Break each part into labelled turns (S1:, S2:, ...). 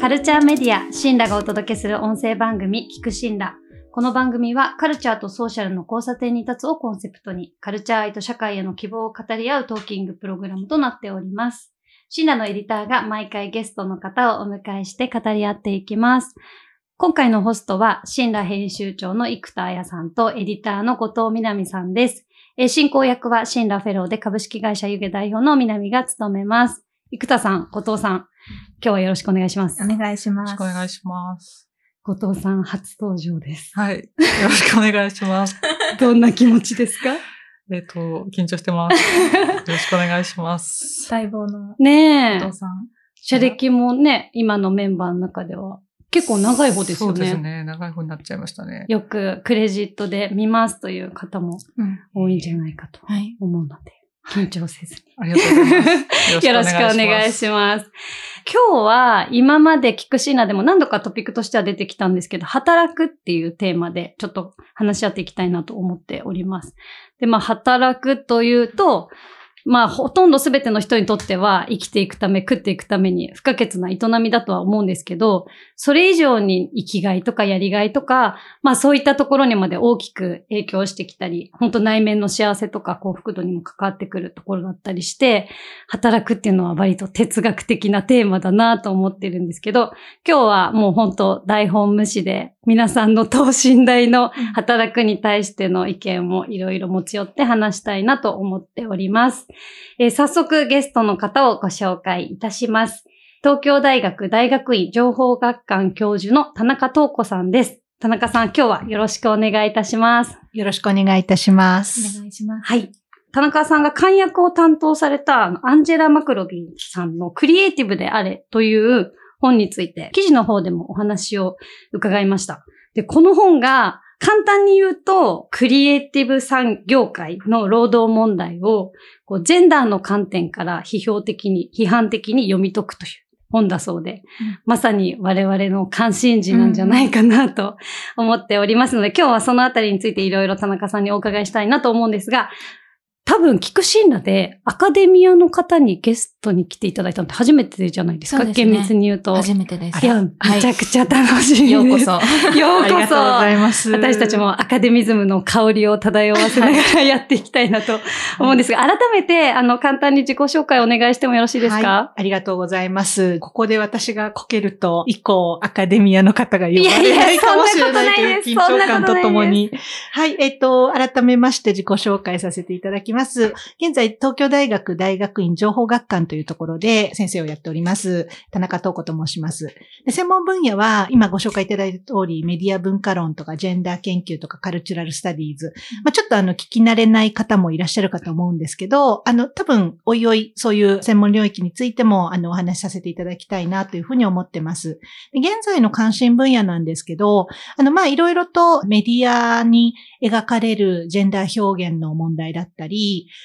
S1: カルチャーメディア、シンラがお届けする音声番組、聞くシンラ。この番組はカルチャーとソーシャルの交差点に立つをコンセプトに、カルチャー愛と社会への希望を語り合うトーキングプログラムとなっております。シンラのエディターが毎回ゲストの方をお迎えして語り合っていきます。今回のホストは、シンラ編集長の生田彩さんとエディターの後藤みなみさんです。進行役はシンラフェローで株式会社湯気代表の南が務めます。生田さん、後藤さん、今日はよろしくお願いします。
S2: お願いします。
S3: よろしくお願いします。
S1: 後藤さん初登場です。
S3: はい。よろしくお願いします。
S1: どんな気持ちですか？
S3: えっと、緊張してます。よろしくお願いします。
S2: 待望の
S1: ねえ
S2: お父。さん。
S1: 社歴もね、今のメンバーの中では結構長い方ですよ
S3: そうです
S1: ね。
S3: ね。長い方になっちゃいましたね。
S1: よくクレジットで見ますという方も
S2: うん。
S1: 多いんじゃないかと
S2: はい。
S1: 思うので、緊張せずに。
S3: ありがとうござい ます。
S1: よろしくお願いします。今日は今まで聞くシーナでも何度かトピックとしては出てきたんですけど、働くっていうテーマでちょっと話し合っていきたいなと思っております。で、まあ働くというと、まあほとんど全ての人にとっては生きていくため、食っていくために不可欠な営みだとは思うんですけど、それ以上に生きがいとかやりがいとか、まあそういったところにまで大きく影響してきたり、本当内面の幸せとか幸福度にも関わってくるところだったりして、働くっていうのは割と哲学的なテーマだなと思ってるんですけど、今日はもう本当台本無視で皆さんの等身大の働くに対しての意見をいろいろ持ち寄って話したいなと思っております。えー早速ゲストの方をご紹介いたします。東京大学大学院情報学館教授の田中東子さんです。田中さん、今日はよろしくお願いいたします。
S4: よろしくお願いいたしま
S2: お
S4: す。
S2: 願いします。
S1: はい。田中さんが漢訳を担当されたあのアンジェラ・マクロビンさんのクリエイティブであれという本について記事の方でもお話を伺いました。で、この本が簡単に言うと、クリエイティブ産業界の労働問題をこうジェンダーの観点から批評的に、批判的に読み解くという本だそうで、まさに我々の関心事なんじゃないかなと思っておりますので、今日はそのあたりについていろいろ田中さんにお伺いしたいなと思うんですが、多分、聞くシーンらでアカデミアの方にゲストに来ていただいたのって初めてじゃないですか？
S2: そうですね
S1: 厳密に言うと。
S2: 初めてです。
S1: いや、めちゃくちゃ楽しみです。
S2: ようこそ。
S1: よう
S4: ありがとうご
S1: こそ。
S4: ざいます。
S1: 私たちもアカデミズムの香りを漂わせながらやっていきたいなと思うんですが、改めて、あの、簡単に自己紹介をお願いしてもよろしいですか、
S4: はい、ありがとうございます。ここで私がこけると、以降、アカデミアの方が呼ばれないかもしれないという緊張感とともに。はい、えっ、と、改めまして自己紹介させていただきます。現在、東京大学大学院情報学館というところで先生をやっております。田中東子と申します。で専門分野は、今ご紹介いただいた通り、メディア文化論とか、ジェンダー研究とか、カルチュラルスタディーズ。まあ、ちょっとあの、聞き慣れない方もいらっしゃるかと思うんですけど、あの、多分、おいおい、そういう専門領域についても、あの、お話しさせていただきたいなというふうに思ってます。で現在の関心分野なんですけど、あの、まあ、いろいろとメディアに描かれるジェンダー表現の問題だったり、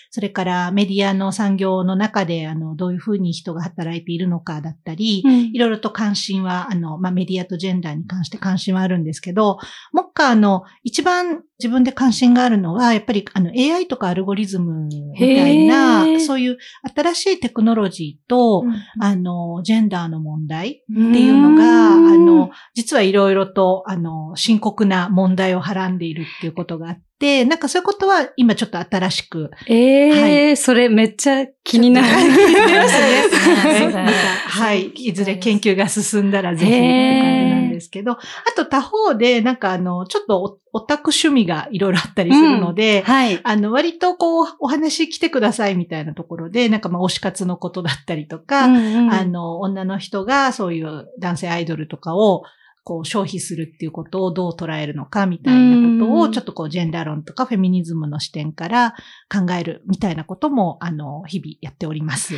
S4: それからメディアの産業の中で、あの、どういうふうに人が働いているのかだったり、
S1: うん。
S4: いろいろと関心は、あの、まあ、メディアとジェンダーに関して関心はあるんですけど、もっか、あの、一番自分で関心があるのは、やっぱり、あの、AI とかアルゴリズムみたい
S1: へ
S4: な
S1: ー、
S4: そういう新しいテクノロジーと、
S2: うん
S4: あの、ジェンダーの問題
S1: っ
S4: っていうのが、あの、実はいろいろと、あの、深刻な問題をはらんでいるっていうことがあって、なんかそういうことは今ちょっと新しく。
S1: ええーそれめっちゃ気になる。
S4: 気になりますね はい。いずれ研究が進んだらぜひって感じなんですけど、あと他方で、なんかあの、ちょっとオオタク趣味がいろいろあったりするので、
S1: はい。
S4: あの、割とこう、お話来てくださいみたいなところで、なんかまあ、推し活のことだったりとか、
S1: うんうん
S4: あの、女の人がそういう男性アイドルとかを、こう、消費するっていうことをどう捉えるのかみたいなことを、ちょっとこう、ジェンダー論とかフェミニズムの視点から考えるみたいなことも、あの、日々やっております。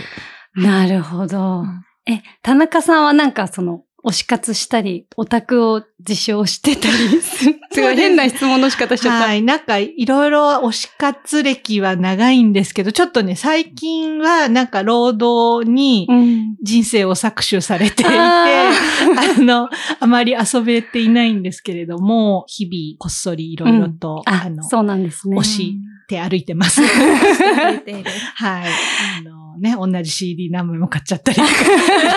S1: なるほど。え、田中さんはなんかその、推し活したり、オタクを自称してたりする。すごい変な質問の仕方しちゃった。
S4: はい。なんか、いろいろ推し活歴は長いんですけど、ちょっとね、最近はなんか労働に
S1: うん。
S4: 人生を搾取されていて、
S1: あ
S4: あの、あまり遊べていないんですけれども、日々こっそりいろいろと、
S1: あ
S4: あの、
S1: そうなんですね。
S4: 推し手歩いてます。はい。あのね、同じ CD 何枚も買っちゃったりい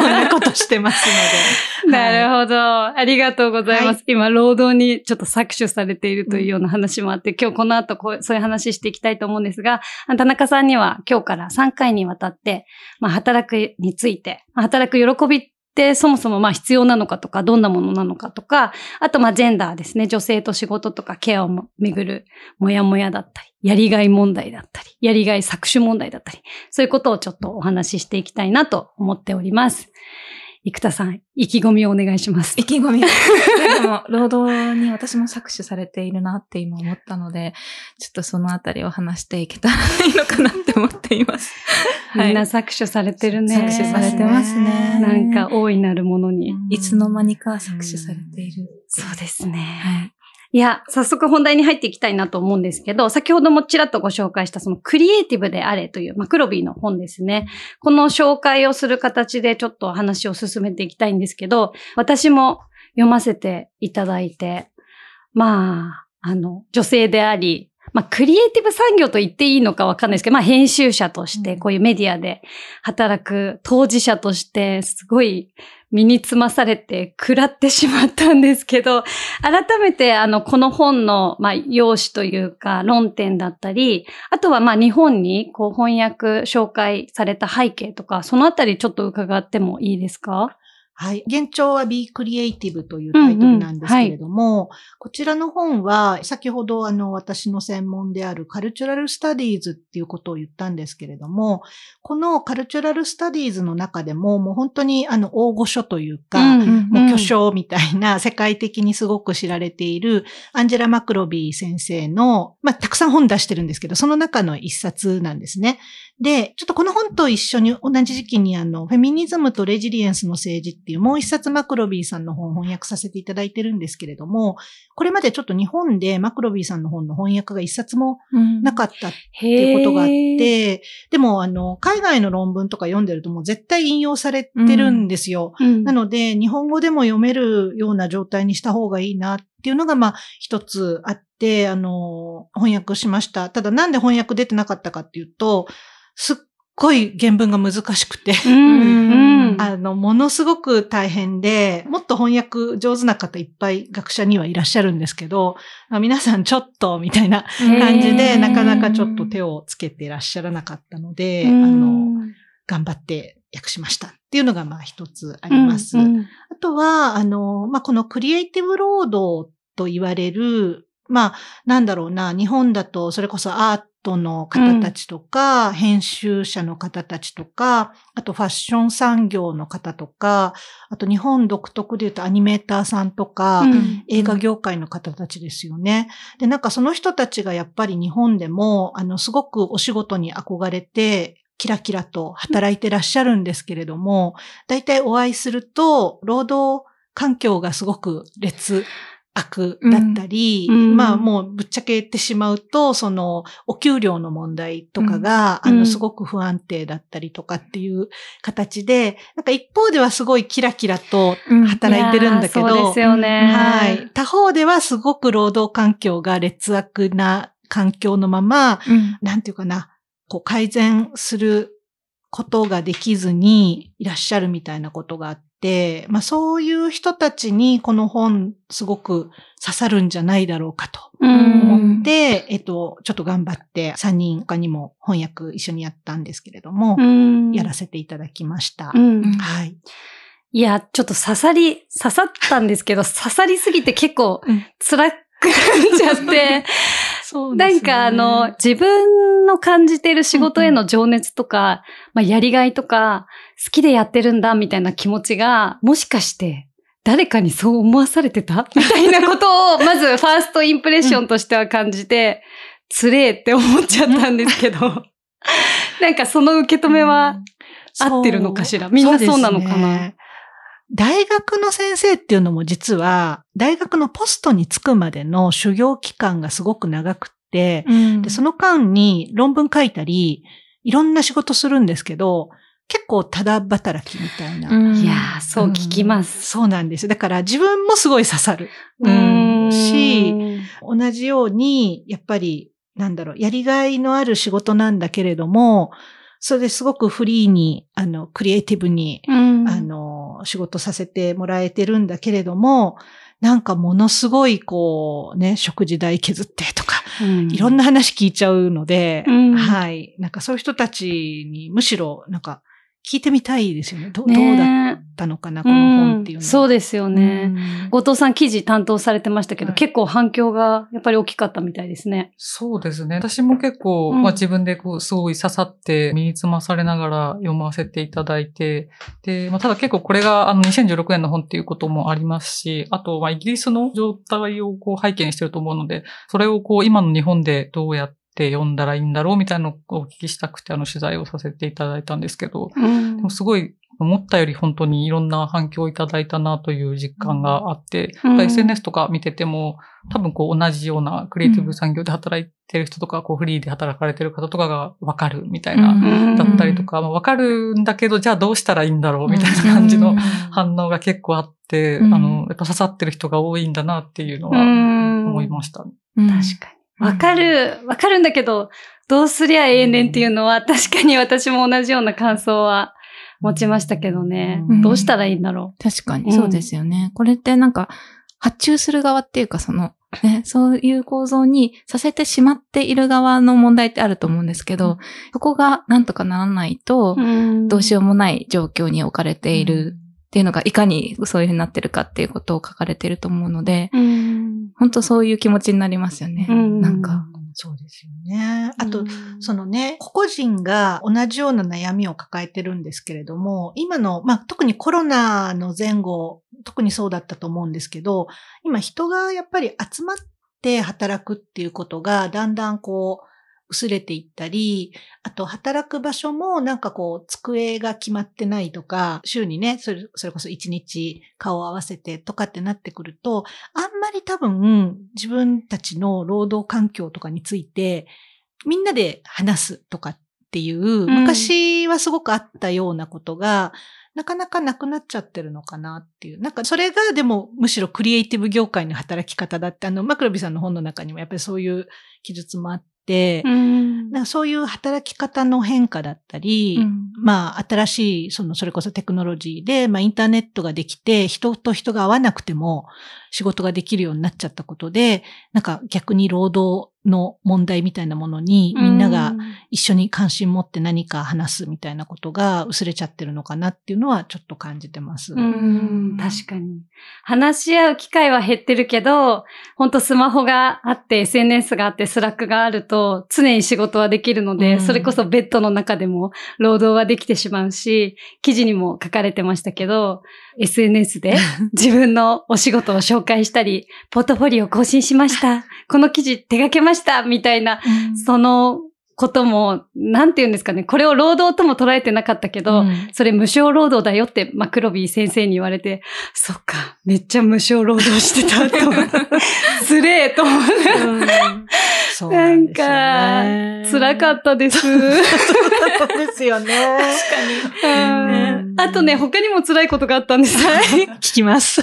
S4: ろんなことしてますので。
S1: なるほど。ありがとうございます。今、労働にちょっと搾取されているというような話もあって、今日この後こう、そういう話していきたいと思うんですが、田中さんには今日から3回にわたって、まあ、働くについて、まあ働く喜びってそもそもまあ必要なのかとか、どんなものなのかとか、あとまあジェンダーですね。女性と仕事とかケアをめぐるもやもやだったり、やりがい問題だったり、やりがい搾取問題だったり、そういうことをちょっとお話ししていきたいなと思っております。生田さん、意気込みをお願いします。
S2: 意気込み。でも、労働に私も搾取されているなって今思ったので、ちょっとそのあたりを話していけたらいいのかなって思っています。
S1: みんな搾取されてるね。
S2: 搾取されてますね。
S1: なんか大いなるものに。
S2: いつの間にか搾取されている。
S1: そうですね。
S2: はい。
S1: いや、早速本題に入っていきたいなと思うんですけど、先ほどもちらっとご紹介したそのクリエイティブであれというマクロビーの本ですね。この紹介をする形でちょっと話を進めていきたいんですけど、私も読ませていただいて、まあ、あの、女性であり、まあ、クリエイティブ産業と言っていいのかわかんないですけど、まあ、編集者として、こういうメディアで働く当事者として、すごい身につまされて食らってしまったんですけど、改めて、あの、この本の、まあ、用紙というか、論点だったり、あとは、まあ、日本に、こう、翻訳、紹介された背景とか、そのあたりちょっと伺ってもいいですか？
S4: はい。現状は Be Creative というタイトルなんですけれども、こちらの本は、先ほどあの、私の専門であるカルチュラルスタディーズっていうことを言ったんですけれども、このカルチュラルスタディーズの中でも、もう本当にあの、大御所というか、もう巨匠みたいな世界的にすごく知られているアンジェラ・マクロビー先生の、まあ、たくさん本出してるんですけど、その中の一冊なんですね。で、ちょっとこの本と一緒に同じ時期にあの、フェミニズムとレジリエンスの政治っていうもう一冊マクロビーさんの本を翻訳させていただいてるんですけれども、これまでちょっと日本でマクロビーさんの本の翻訳が一冊もなかったっていうことがあって、でもあの、海外の論文とか読んでるともう絶対引用されてるんですよ。
S1: うん
S4: なので、日本語でも読めるような状態にした方がいいなっていうのが、まあ、一つあって、あの、翻訳しました。ただ、なんで翻訳出てなかったかっていうと、すっごい原文が難しくて、あの、ものすごく大変で、もっと翻訳上手な方いっぱい学者にはいらっしゃるんですけど、あ皆さんちょっと、みたいな感じ
S1: へ
S4: で、
S1: ー
S4: なかなかちょっと手をつけてらっしゃらなかったので、あ
S1: うん。
S4: の、頑張って訳しましたっていうのがまあ一つあります。
S1: うんうん
S4: あとは、あの、まあ、このクリエイティブ労働と言われる、まあ、なんだろうな、日本だとそれこそアートの方たちとか、編集者の方たちとか、あとファッション産業の方とか、あと日本独特で言うとアニメーターさんとか、
S1: うん
S4: 映画業界の方たちですよね。で、なんかその人たちがやっぱり日本でも、あの、すごくお仕事に憧れて、キラキラと働いてらっしゃるんですけれども、大体お会いすると、労働環境がすごく劣悪だったり、
S1: うん。
S4: まあもうぶっちゃけ言ってしまうと、そのお給料の問題とかが、
S1: うん。
S4: あのすごく不安定だったりとかっていう形で、なんか一方ではすごいキラキラと働いてるんだけど、
S1: いやーそうですよね。
S4: はい。他方ではすごく労働環境が劣悪な環境のまま、なんていうかな、こう改善することができずにいらっしゃるみたいなことがあって、まあそういう人たちにこの本すごく刺さるんじゃないだろうかと
S1: うん。
S4: 思って、えっと、ちょっと頑張って3人他にも翻訳一緒にやったんですけれども、
S1: うん。
S4: やらせていただきました。
S1: うん。
S4: はい。
S1: いや、ちょっと刺さり、刺さったんですけど、刺さりすぎて結構
S4: うん。
S1: 辛くなっちゃって、
S4: そ
S1: なんかあの、自分の感じてる仕事への情熱とか、まあやりがいとか、好きでやってるんだみたいな気持ちが、もしかして、誰かにそう思わされてた？みたいなことを、まずファーストインプレッションとしては感じて、つれえって思っちゃったんですけど、なんかその受け止めは合ってるのかしら？みんなそうなのかな？
S4: ね大学の先生っていうのも実は、大学のポストに就くまでの修行期間がすごく長くって、でその間に論文書いたり、いろんな仕事するんですけど、結構ただ働きみたいな。
S1: いやー、そう聞きま
S4: うん
S1: す。
S4: そうなんです。だから自分もすごい刺さる。
S1: うーん
S4: し、同じように、やっぱり、なんだろう、やりがいのある仕事なんだけれども、それですごくフリーに、あの、クリエイティブに、
S1: うん。
S4: あの、仕事させてもらえてるんだけれども、なんかものすごい、こう、ね、食事代削ってとか、いろんな話聞いちゃうので、
S1: うん。
S4: はい。なんかそういう人たちにむしろ、なんか、聞いてみたいですよね。ど,、
S1: ね
S4: どうだったのかな、この本っていうのは。
S1: んそうですよね。
S4: うん
S1: 後藤さん記事担当されてましたけど、
S4: はい
S1: 結構反響がやっぱり大きかったみたいですね。
S3: そうですね。私も結構、
S1: うん
S3: まあ自分でこう、すごい刺さって身につまされながら読ませていただいて、で、まあただ結構これがあの2016年の本っていうこともありますし、あと、まあイギリスの状態をこう背景にしてると思うので、それをこう今の日本でどうやって読んだらいいんだろうみたいなのをお聞きしたくてあの取材をさせていただいたんですけど、
S1: うん。
S3: でもすごい思ったより本当にいろんな反響をいただいたなという実感があって、
S1: うん。
S3: やっぱ SNS とか見てても、多分こう同じようなクリエイティブ産業で働いてる人とか、こうフリーで働かれてる方とかがわかるみたいな、
S1: うん。
S3: だったりとか、まあわかるんだけど、じゃあどうしたらいいんだろうみたいな感じの反応が結構あって、
S2: うん。
S3: あの、やっぱ刺さってる人が多いんだなっていうのは
S1: うん。
S3: 思いました。
S2: うん。
S1: 確かに。わかる、わかるんだけど、どうすりゃええねんっていうのは、確かに私も同じような感想は持ちましたけどね。
S2: うん。
S1: どうしたらいいんだろ
S2: 確かに、そうですよね。これってなんか、発注する側っていうか、その、ね、そういう構造にさせてしまっている側の問題ってあると思うんですけど、そこがなんとかならないと、
S1: う。
S2: どうし
S1: よ
S2: ようもない状況に置かれているっていうのが、いかにそういうふうになってるかっていうことを書かれていると思うので。本当そういう気持ちになりますよね。
S1: うん
S2: なんか。
S4: そうですよね。あと、
S1: うん
S4: そのね、個々人が同じような悩みを抱えてるんですけれども、今の、まあ、特にコロナの前後、特にそうだったと思うんですけど、今人がやっぱり集まって働くっていうことがだんだんこう、薄れていったり、あと働く場所もなんかこう、机が決まってないとか、週にね、それそれこそ一日顔を合わせてとかってなってくると、あんまり多分自分たちの労働環境とかについて、みんなで話すとかっていう、
S1: ん
S4: 昔はすごくあったようなことが、なかなかなくなっちゃってるのかなっていう。なんかそれがでもむしろクリエイティブ業界の働き方だって、あの、マクロビさんの本の中にもやっぱりそういう記述もあって、
S1: うん。
S4: なんかそういう働き方の変化だったり、
S2: うん
S4: まあ、新しい、その、それこそテクノロジーで、まあ、インターネットができて、人と人が会わなくても仕事ができるようになっちゃったことで、なんか逆に労働の問題みたいなものに、みんなが一緒に関心持って何か話すみたいなことが薄れちゃってるのかなっていうのはちょっと感じてます。
S1: うん、確かに。話し合う機会は減ってるけど、本当スマホがあって、SNS があって、 Slack があると、常に仕事はできるので、
S4: うん
S1: それこそベッドの中でも労働はできてしまうし、記事にも書かれてましたけど、SNS で 自分のお仕事を紹介したり、ポートフォリオ更新しました。この記事手掛けました。みたいな、そのことも、なんて言うんですかね。これを労働とも捉えてなかったけど、
S2: うん
S1: それ無償労働だよってマクロビー先生に言われて、そっか、めっちゃ無償労働してたと思って、つれえと思って。
S4: そうなんですよね。
S1: 辛かったです。
S4: そうですよね。
S1: うんあとね、他にも辛いことがあったんです。
S4: 聞きます。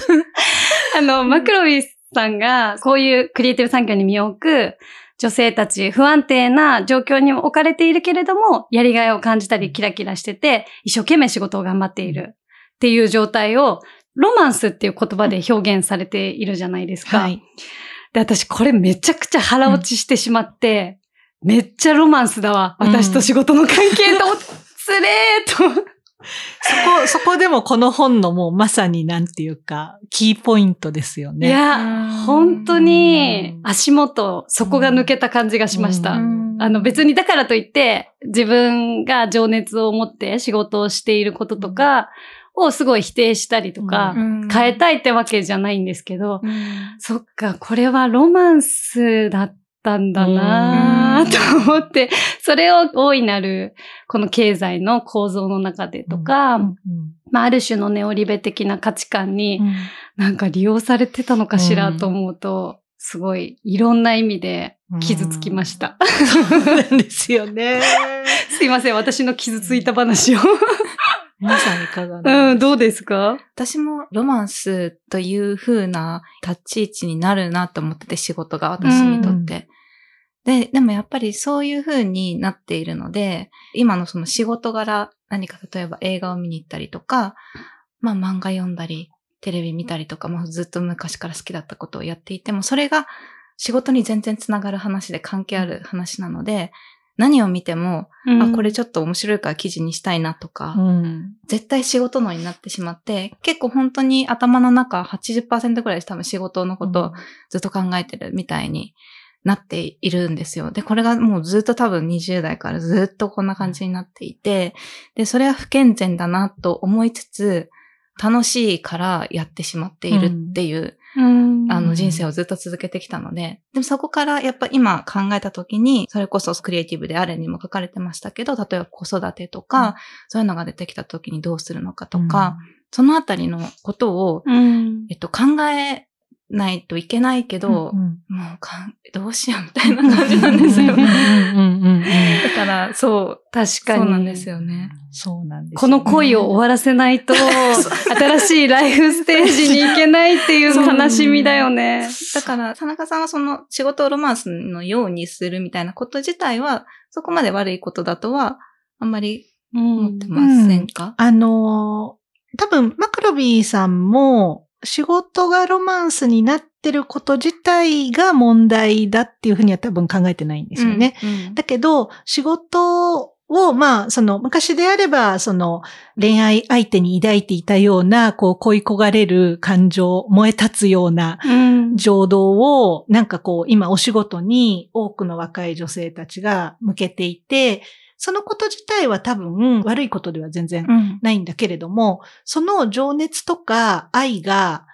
S1: あの、マクロビーさんが、こういうクリエイティブ産業に身を置く、女性たち不安定な状況に置かれているけれども、やりがいを感じたりキラキラしてて、一生懸命仕事を頑張っているっていう状態を、ロマンスっていう言葉で表現されているじゃないですか。
S4: はい。
S1: で、私これめちゃくちゃ腹落ちしてしまって、めっちゃロマンスだわ。私と仕事の関係と つれーと。
S4: そこ、そこでもこの本のもうまさになんていうか、キーポイントですよね。
S1: いや、
S2: うん。
S1: 本当に足元、そこが抜けた感じがしました。
S4: うん。
S1: あの別にだからといって、自分が情熱を持って仕事をしていることとかをすごい否定したりとか、
S2: うん。
S1: 変えたいってわけじゃないんですけど、
S2: うん。
S1: そっか、これはロマンスだったんだなと思って、それを大いなるこの経済の構造の中でとか、
S4: うん
S1: まあ、ある種のネオリベ的な価値観に
S2: うん
S1: なんか利用されてたのかしらと思うと、すごいいろんな意味で傷つきました。
S4: そうなんですよね。
S1: すいません、私の傷ついた話を。
S4: 皆さんいかがな
S1: うん、どうですか？
S2: 私もロマンスという風な立ち位置になるなと思ってて仕事が私にとって。で、でもやっぱりそういう風になっているので、今のその仕事柄、何か例えば映画を見に行ったりとか、まあ漫画読んだり、テレビ見たりとか、もずっと昔から好きだったことをやっていても、それが仕事に全然つながる話で関係ある話なので、何を見ても、
S1: うん。
S2: あ、これちょっと面白いから記事にしたいなとか、
S4: うん。
S2: 絶対仕事脳になってしまって、結構本当に頭の中80%くらい多分仕事のことをずっと考えてるみたいになっているんですよ。で、これがもうずっと多分20代からずっとこんな感じになっていて、で、それは不健全だなと思いつつ、楽しいからやってしまっているっていう、
S1: うん。
S2: あの人生をずっと続けてきたので、でもそこからやっぱ今考えた時に、それこそクリエイティブであれにも書かれてましたけど、例えば子育てとか、そういうのが出てきた時にどうするのかとか、そのあたりのことを、
S1: うん。
S2: えっと、考えないといけないけど、
S4: うん
S2: もうかん、どうしようみたいな感じなんですよ。
S4: うんうんうんうん
S2: だから、そう、
S1: 確かに。
S2: そうなんですよね。
S4: そうなんですよね。
S1: この恋を終わらせないと、新しいライフステージに行けないっていう悲しみだよね。
S2: だから、田中さんはその仕事をロマンスのようにするみたいなこと自体は、そこまで悪いことだとは、あんまり思ってませんか、
S4: あのー多分、マクロビーさんも、仕事がロマンスになってること自体が問題だっていうふうには多分考えてないんですよね。
S2: うん
S4: だけど、仕事を、まあ、その、昔であれば、その、恋愛相手に抱いていたような、こう、恋焦がれる感情、燃え立つような
S1: うん
S4: 情動を、なんかこう、今お仕事に多くの若い女性たちが向けていて、そのこと自体は多分悪いことでは全然
S2: うん。
S4: ないんだけれども、その情熱とか愛が、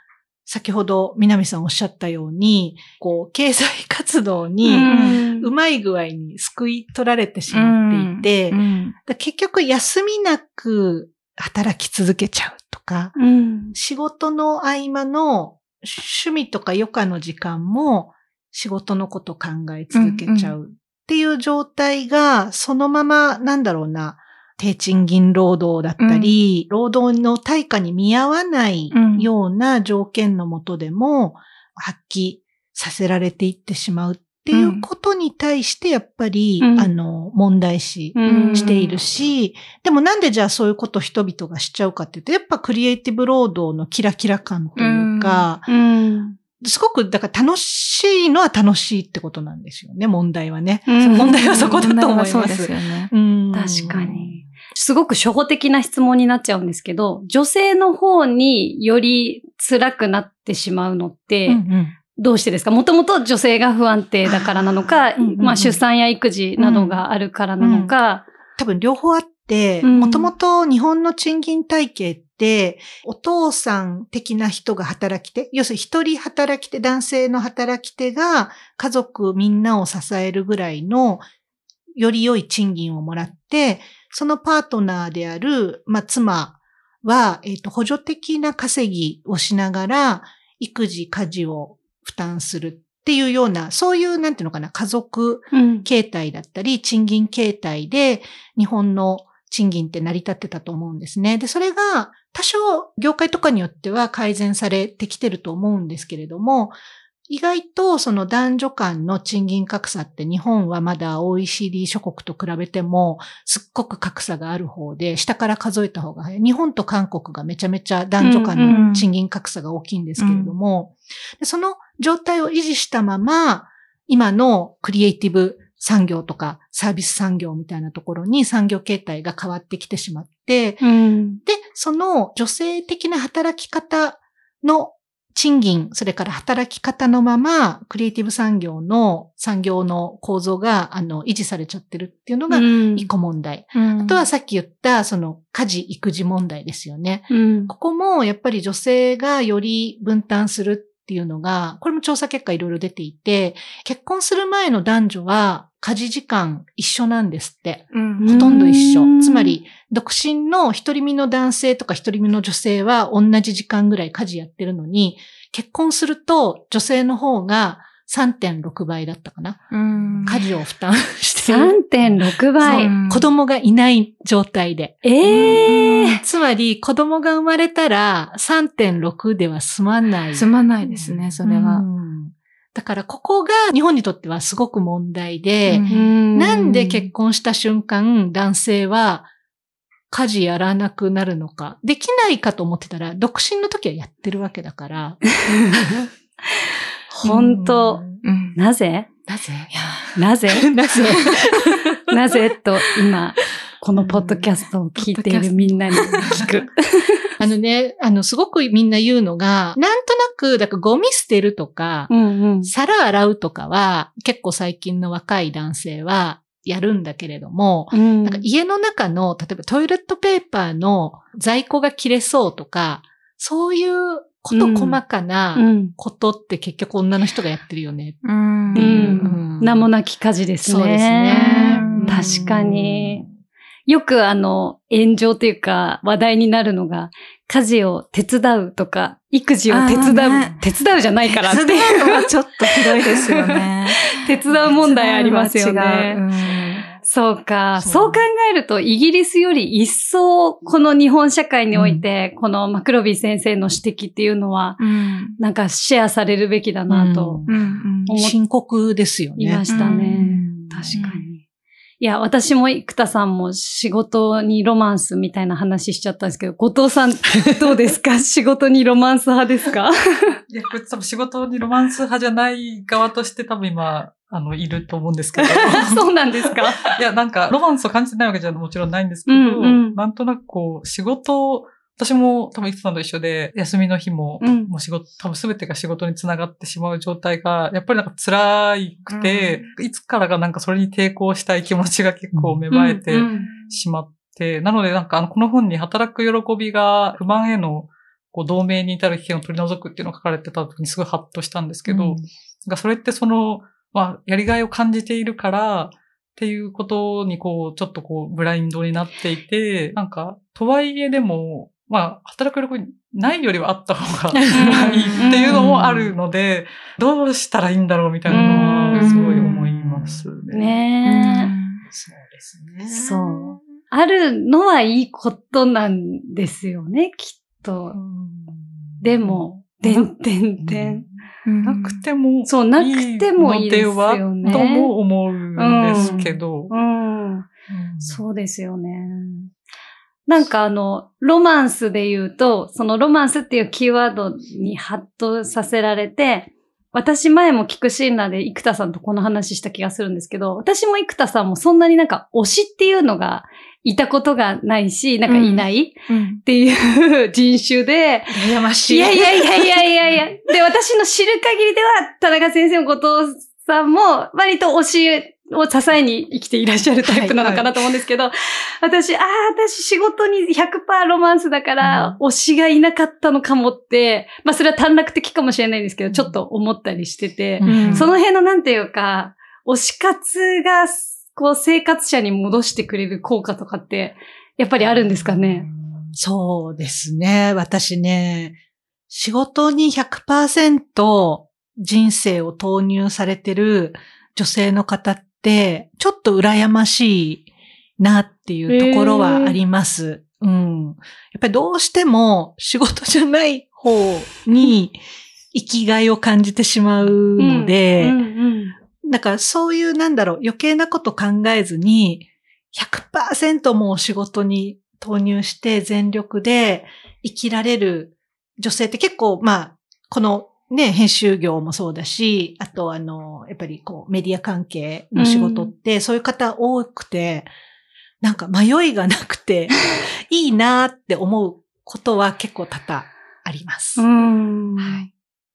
S4: 先ほど南さんおっしゃったように、こう、経済活動に、
S1: うん。
S4: うまい具合に救い取られてしまっていて、
S2: うん。
S4: だ結局休みなく働き続けちゃうとか、
S1: うん。
S4: 仕事の合間の趣味とか余暇の時間も仕事のこと考え続けちゃうっていう状態がそのままなんだろうな、低賃金労働だったり、労働の対価に見合わない
S2: うん。
S4: ような条件のもとでも発揮させられていってしまうっていうことに対してやっぱり、
S1: うん。
S4: あの、問題視
S1: うん。
S4: しているし、でもなんでじゃあそういうことを人々がしちゃうかっていうと、やっぱクリエイティブ労働のキラキラ感というか、
S1: うん
S4: すごく、だから楽しいのは楽しいってことなんですよね、問題はね。
S1: うん。
S4: 問題はそこだと思います。
S2: そうですよね。
S4: うん。
S1: 確かに。すごく初歩的な質問になっちゃうんですけど、女性の方により辛くなってしまうのって、
S4: うんうん。
S1: どうしてですか？もともと女性が不安定だからなのか、
S4: あーうんうんうん
S1: まあ出産や育児などがあるからなのか、
S4: 多分両方あっもともと日本の賃金体系って、お父さん的な人が働き手、要するに一人働き手、男性の働き手が家族みんなを支えるぐらいのより良い賃金をもらって、そのパートナーである、まあ、妻は、えっ、と、補助的な稼ぎをしながら、育児、家事を負担するっていうような、そういう、なんていうのかな、家族
S1: うん。
S4: 形態だったり、賃金形態で日本の賃金って成り立ってたと思うんですね。で、それが多少業界とかによっては改善されてきてると思うんですけれども、意外とその男女間の賃金格差って日本はまだ OECD 諸国と比べてもすっごく格差がある方で、下から数えた方が早い。日本と韓国がめちゃめちゃ男女間の賃金格差が大きいんですけれども、でその状態を維持したまま、今のクリエイティブ産業とかサービス産業みたいなところに産業形態が変わってきてしまって、
S1: うん
S4: で、その女性的な働き方の賃金、それから働き方のまま、クリエイティブ産業の産業の構造が、あの、維持されちゃってるっていうのが
S1: うん
S4: 一個問題。
S2: あ
S4: あとはさっき言った、その、家事、育児問題ですよね。
S1: うん
S4: ここもやっぱり女性がより分担するっていうのが、これも調査結果いろいろ出ていて、結婚する前の男女は家事時間一緒なんですって。
S2: うん
S4: ほとんど一
S1: うん
S4: 緒。つまり、独身の一人身の男性とか一人身の女性は同じ時間ぐらい家事やってるのに、結婚すると女性の方が3.6倍だったかな。
S2: うん
S4: 家事を負担してる。
S1: 3.6倍。
S2: うん
S4: 子供がいない状態で。
S1: ええ
S4: つまり、子供が生まれたら3.6では済まない。
S2: すまないですね、それは。
S4: うんだからここが日本にとってはすごく問題で、
S2: うん。
S4: なんで結婚した瞬間、男性は家事やらなくなるのか。できないかと思ってたら、独身の時はやってるわけだから。
S1: 本当。
S2: うん。
S1: なぜ？
S4: なぜ？
S1: なぜ？
S4: なぜ？
S1: なぜ？と今、このポッドキャストを聞いているみんなに聞く。
S4: あのね、あの、すごくみんな言うのが、なんとなく、だからゴミ捨てるとか、
S1: うんうん。
S4: 皿洗うとかは、結構最近の若い男性はやるんだけれども、
S1: うん
S4: なんか家の中の、例えばトイレットペーパーの在庫が切れそうとか、そういうこと
S1: うん
S4: 細か
S1: う
S4: なんことって結局女の人がやってるよね。
S2: うん
S1: うん
S4: うん
S1: 名もなき家事ですね。
S4: そうですね。
S2: うん
S1: 確かに。よくあの、炎上というか話題になるのが、家事を手伝うとか、育児を手伝う、
S2: ね
S1: 手伝うじゃないからって
S2: 手
S1: いう。
S2: 伝うのはちょっとひどいですよね。
S1: 手伝う問題ありますよね。そうか。
S4: そう
S1: そう考えると、イギリスより一層、この日本社会において、このマクロビー先生の指摘っていうのは、
S2: うん
S1: なんかシェアされるべきだなと
S2: うん
S4: 深刻ですよね。
S1: いましたね。確かに。いや、私も生田さんも仕事にロマンスみたいな話しちゃったんですけど、後藤さん どうですか？仕事にロマンス派ですか？
S3: いや、これ多分仕事にロマンス派じゃない側として多分今、あの、いると思うんですけど。
S1: そうなんですか？
S3: いや、なんか、ロマンスを感じてないわけじゃもちろんないんですけど、
S1: うんうん。
S3: なんとなくこう、仕事を、私も多分いつさんと一緒で、休みの日も、
S1: うん。
S3: もう仕事、多分全てが仕事につながってしまう状態が、やっぱりなんか辛くて、いつからかなんかそれに抵抗したい気持ちが結構芽生えて
S1: うん
S3: しまって、なのでなんかあの、この本に働く喜びが不満へのこう同盟に至る危険を取り除くっていうのが書かれてた時にすごいハッとしたんですけど、
S4: うん。
S3: なんかそれってその、まあ、やりがいを感じているから、っていうことにこう、ちょっとこう、ブラインドになっていて、なんか、とはいえでも、まあ、働く喜びないよりはあった方が いいっていうのもあるので、どうしたらいいんだろうみたいなのは、すごい思いますね。
S1: ね
S4: そうです
S1: え、
S4: ね。
S1: そう。あるのはいいことなんですよね、きっと。でも、てんてんてん。
S3: なくても、
S1: そうなくてもいいですよね
S3: とも思うんですけど。
S1: うん。そうですよね。なんかあの、ロマンスで言うと、そのロマンスっていうキーワードにハッとさせられて、私前も聞くシーンナーで生田さんとこの話した気がするんですけど、私も生田さんもそんなになんか推しっていうのがいたことがないし、なんかいない
S2: うん
S1: っていう人種で、
S4: 羨ましい。
S1: いやいやいやいやいやいや。で、私の知る限りでは、田中先生も後藤さんも、割と推しを支えに生きていらっしゃるタイプなのかなと思うんですけど、私、ああ、私仕事に100%ロマンスだから、推しがいなかったのかもって、まあそれは短絡的かもしれないんですけど、ちょっと思ったりしてて、
S4: うん
S1: その辺のなんていうか、推し活が、こう生活者に戻してくれる効果とかって、やっぱりあるんですかね？
S4: そうですね。私ね、仕事に100%人生を投入されてる女性の方って、ちょっと羨ましいなっていうところはあります。うん。やっぱりどうしても仕事じゃない方に生きがいを感じてしまうので、
S1: うんうん
S4: だからそういうなんだろう、余計なこと考えずに、100%もう仕事に投入して全力で生きられる女性って結構、まあ、このね、編集業もそうだし、あとあの、やっぱりこうメディア関係の仕事って、そういう方多くて、なんか迷いがなくて、いいなって思うことは結構多々あります。
S1: うん。
S4: はい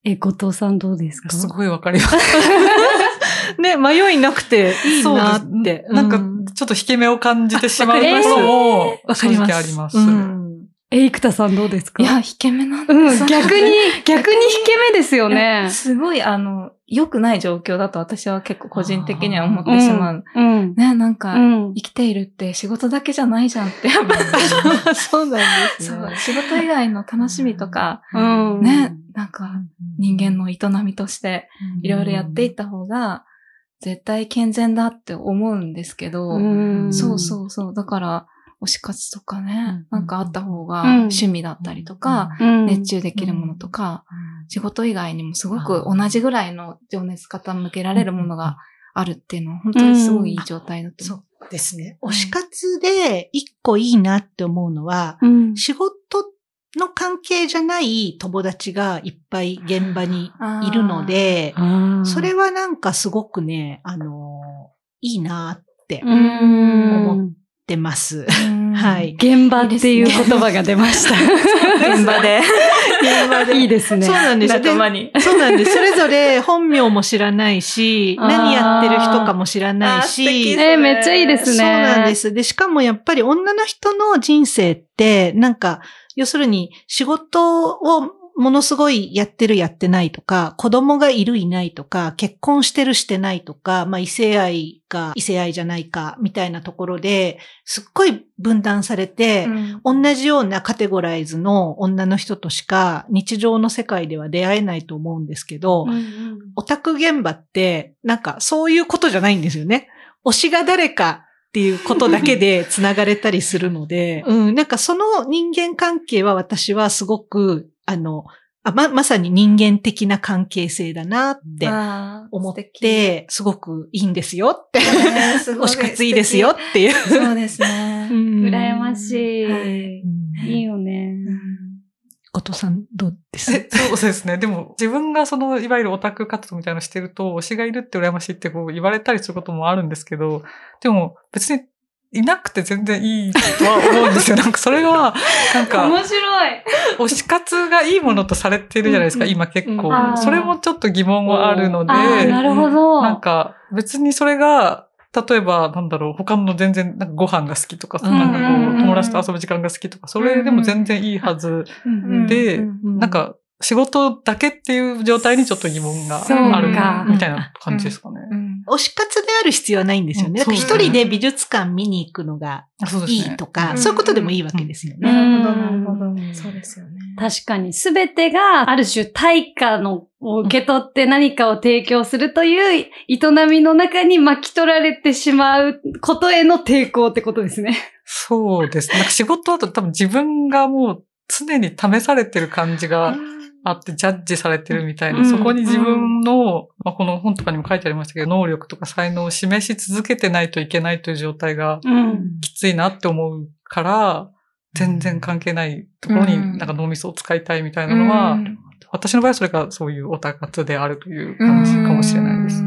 S1: え、後藤さんどうですか？
S3: すごいわかります。
S4: ね、迷いなくていいなっ
S3: そう
S4: て。
S3: ですなんか
S4: う、
S3: ちょっと引け目を感じてしまうと
S4: わかります
S3: も、
S4: わか
S3: 正
S4: ります。
S3: 直あります。
S4: うん
S1: え、生田さんどうですか？
S2: いや、引け目なんだ
S1: うん、
S2: そう
S1: 逆に、逆に引け目ですよね。
S2: すごい、あの、良くない状況だと私は結構個人的には思ってしまう。
S1: うん。
S2: ね、なんか、
S1: うん。
S2: 生きているって仕事だけじゃないじゃんって、やっぱり。
S4: そうなんです
S2: そう、仕事以外の楽しみとか、
S1: うん
S2: ね、なんか、人間の営みとして、いろいろやっていった方が、絶対健全だって思うんですけど、
S1: うん
S2: そうそうそう。だから、推し活とかね、
S4: うん
S2: なんかあった方が、
S1: うん。
S2: 趣味だったりとか、
S1: うん。
S2: 熱中できるものとか、仕事以外にもすごく同じぐらいの情熱傾けられるものがあるっていうのは本当にすごいいい状態だと思う。
S4: そうですね。推し活で一個いいなって思うのは、
S1: うん。
S4: 仕事の関係じゃない友達がいっぱい現場にいるので、それはなんかすごくね、あの、いいなって
S1: う
S4: 思
S1: ん
S4: ってます。
S2: うん
S4: はい。
S1: 現場っていう言葉が出ました。
S2: 現場で。
S4: 現場で
S1: いいですね。
S4: そうなんですよ。
S2: 間に。
S4: そうなんです。それぞれ本名も知らないし、何やってる人かも知らないし、
S1: えーめっちゃいいですね。
S4: そうなんです。で、しかもやっぱり女の人の人生って、なんか、要するに仕事をものすごいやってるやってないとか、子供がいるいないとか、結婚してるしてないとか、まあ異性愛か異性愛じゃないか、みたいなところで、すっごい分断されて、同じようなカテゴライズの女の人としか日常の世界では出会えないと思うんですけど、
S1: うんうん。
S4: オタク現場って、なんかそういうことじゃないんですよね。推しが誰かっていうことだけで 繋がれたりするので、うん、なんかその人間関係は私はすごく、あの、あま、まさに人間的な関係性だなって思って、すごくいいんですよって、推 し活いいですよ。っていう。
S2: そうですね。
S4: うん
S1: 羨ましい。
S2: はい
S1: いいよね。
S4: 後藤さんどうです？
S3: えそうですね。でも、自分がその、いわゆるオタク活動みたいなのしてると、推しがいるって羨ましいってこう言われたりすることもあるんですけど、でも別にいなくて全然いいとは思うんですよ。なんかそれは、なんか、
S1: 面白い。
S3: 推し活がいいものとされてるじゃないですか、
S4: うん
S3: 今結
S4: うん
S3: 構
S1: あー。
S3: それもちょっと疑問はあるので、
S1: なるほど。
S3: なんか別にそれが、例えば、なんだろう、他の全然、なんかご飯が好きとか、
S4: うん
S3: なんかこ
S1: うん
S3: う、友達と遊ぶ時間が好きとか、それでも全然いいはずで、なんか、仕事だけっていう状態にちょっと疑問がある
S1: か
S3: みたいな感じですかね。
S4: 推し活である必要はないんですよね。
S3: うん
S4: だから一人で美術館見に行くのが
S3: あそうです
S4: い
S3: ね。
S4: いとか、
S2: うん
S4: そういうことでもいいわけですよね。
S1: うん
S2: なるほど、なるほど。そうですよね。
S1: 確かに、すべてがある種対価のを受け取って何かを提供するという営みの中に巻き取られてしまうことへの抵抗ってことですね。
S3: そうですね。なんか仕事だと多分自分がもう常に試されてる感じがあって、ジャッジされてるみたいな、
S1: うん
S3: そこに自分の、まあ、この本とかにも書いてありましたけど、能力とか才能を示し続けてないといけないという状態が
S1: うん。
S3: きついなって思うから、全然関係ないところに
S2: うん
S3: なんか脳みそを使いたいみたいなのは、私の場合はそれがそういうオタ活であるという感じかもしれないです。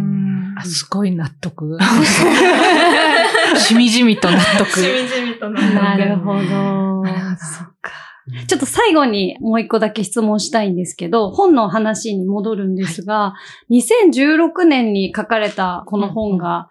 S4: あすごい納得。しみじみと納得。
S2: しみじみと
S1: なるほど。
S2: なるほど
S1: そっか。ちょっと最後にもう一個だけ質問したいんですけど、本の話に戻るんですが、2016年に書かれたこの本が、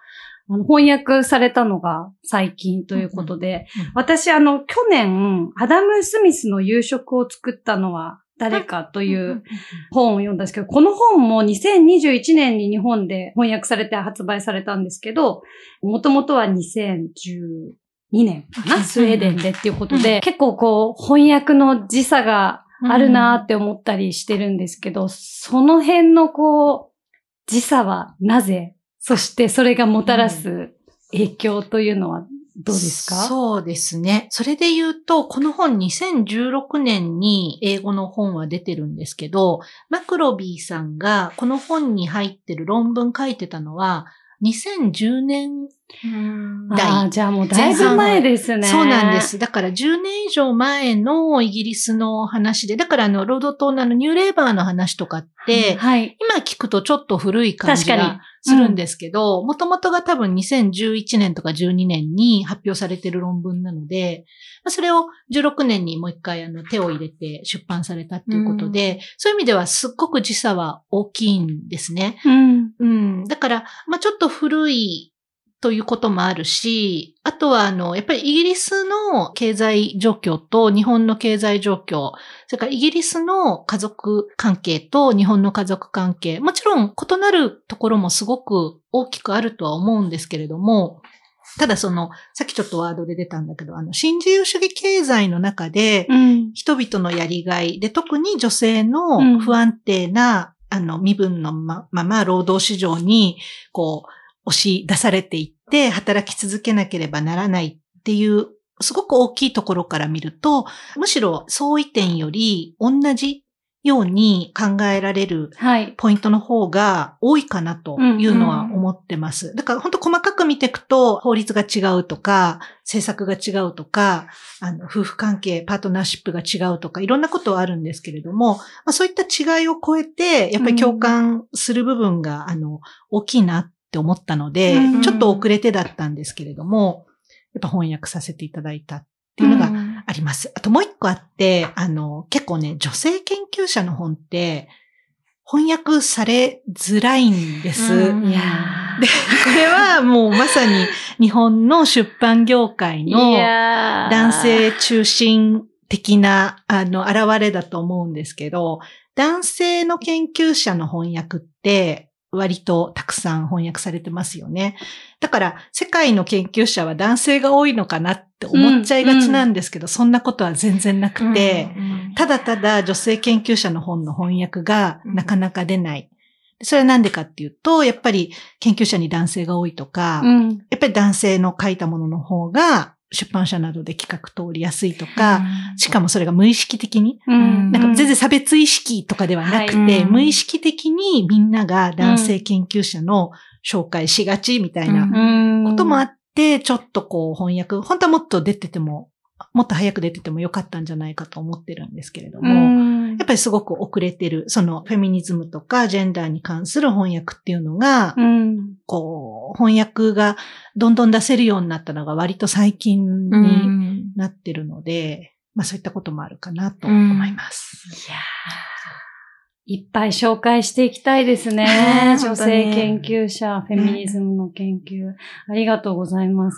S1: あの翻訳されたのが最近ということで、
S4: うんうん
S1: 私あの去年、アダム・スミスの夕食を作ったのは誰かという本を読んだんですけど、この本も2021年に日本で翻訳されて発売されたんですけど、もともとは2012年かな、スウェーデンでっていうことで、結構こう翻訳の時差があるなーって思ったりしてるんですけど、その辺のこう、時差はなぜそしてそれがもたらす影響というのはどうですか？
S4: そうですね。それで言うと、この本2016年に英語の本は出てるんですけど、マクロビーさんがこの本に入ってる論文書いてたのは、2010年、
S1: ああ、じゃあもうだいぶ前ですね。
S4: そうなんです。だから10年以上前のイギリスの話で、だからあの、ロード島のあのニューレーバーの話とかって、
S1: はい。
S4: 今聞くとちょっと古い感じがするんですけど、もともとが多分2011年とか12年に発表されてる論文なので、まあそれを16年にもう一回あの手を入れて出版されたっていうことで、そういう意味ではすっごく時差は大きいんですね。
S1: うん。
S4: うん。だから、まあちょっと古いということもあるし、あとは、あの、やっぱりイギリスの経済状況と日本の経済状況、それからイギリスの家族関係と日本の家族関係、もちろん異なるところもすごく大きくあるとは思うんですけれども、ただその、さっきちょっとワードで出たんだけど、あの、新自由主義経済の中で、
S1: うん。
S4: 人々のやりがいで、特に女性
S1: うん
S4: の不安定な、あの、身分のままま労働市場に、こう、押し出されていって、働き続けなければならないっていう、すごく大きいところから見ると、むしろ相違点より同じように考えられる
S1: はい。
S4: ポイントの方が多いかなというのは思ってます。だから本当細かく見ていくと、法律が違うとか、政策が違うとか、あの、夫婦関係、パートナーシップが違うとか、いろんなことはあるんですけれども、まあ、そういった違いを超えて、やっぱり共感する部分が、あの、大きいなって思ったので、
S1: うん
S4: ちょっと遅れてだったんですけれども、やっぱ翻訳させていただいたっていうのが
S2: うん
S4: あります。あともう一個あって、あの、結構ね、女性研究者の本って、翻訳されづらいんです。
S2: うん
S1: いや
S4: で、これはもうまさに日本の出版業界
S1: ー。
S4: の男性中心的な、あの、現れだと思うんですけど、男性の研究者の翻訳って、割とたくさん翻訳されてますよね。だから、世界の研究者は男性が多いのかなって思っちゃいがちなんですけど、そんなことは全然なくて、
S2: うん
S4: ただただ女性研究者の本の翻訳がなかなか出ない。それはなんでかっていうと、やっぱり研究者に男性が多いとか、
S1: うん。
S4: やっぱり男性の書いたものの方が出版社などで企画通りやすいとか、しかもそれが無意識的に、
S1: うん。
S4: なんか全然差別意識とかではなくて、
S2: はい
S4: 無意識的にみんなが男性研究者の紹介しがちみたいな
S1: うん。
S4: こともあって、ちょっとこう翻訳、本当はもっと出てても、もっと早く出ててもよかったんじゃないかと思ってるんですけれども、
S1: うん
S4: やっぱりすごく遅れてる、そのフェミニズムとかジェンダーに関する翻訳っていうのが、
S1: うん。
S4: こう、翻訳がどんどん出せるようになったのが割と最近
S2: う
S4: に
S2: ん
S4: なってるので、まあそういったこともあるかなと思います。
S1: いやーいっぱい紹介していきたいですね。
S2: ね
S1: 女性研究者、フェミニズムの研究。ありがとうございます。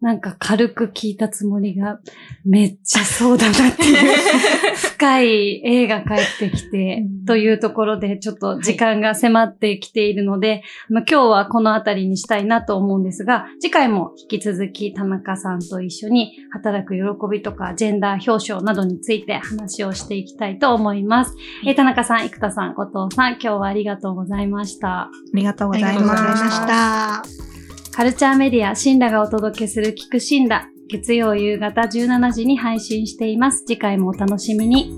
S1: なんか軽く聞いたつもりが、めっちゃそうだなっていう、深い映画帰ってきて、というところで、ちょっと時間が迫ってきているので、まあ今日はこのあたりにしたいなと思うんですが、次回も引き続き田中さんと一緒に働く喜びとか、ジェンダー表彰などについて話をしていきたいと思います。えー田中さん、生田さん、後藤さん、今日はありがとうございました。
S2: ありがとうございま
S4: した。
S1: カルチャーメディア、シンラがお届けする聞くシンラ。月曜夕方17時に配信しています。次回もお楽しみに。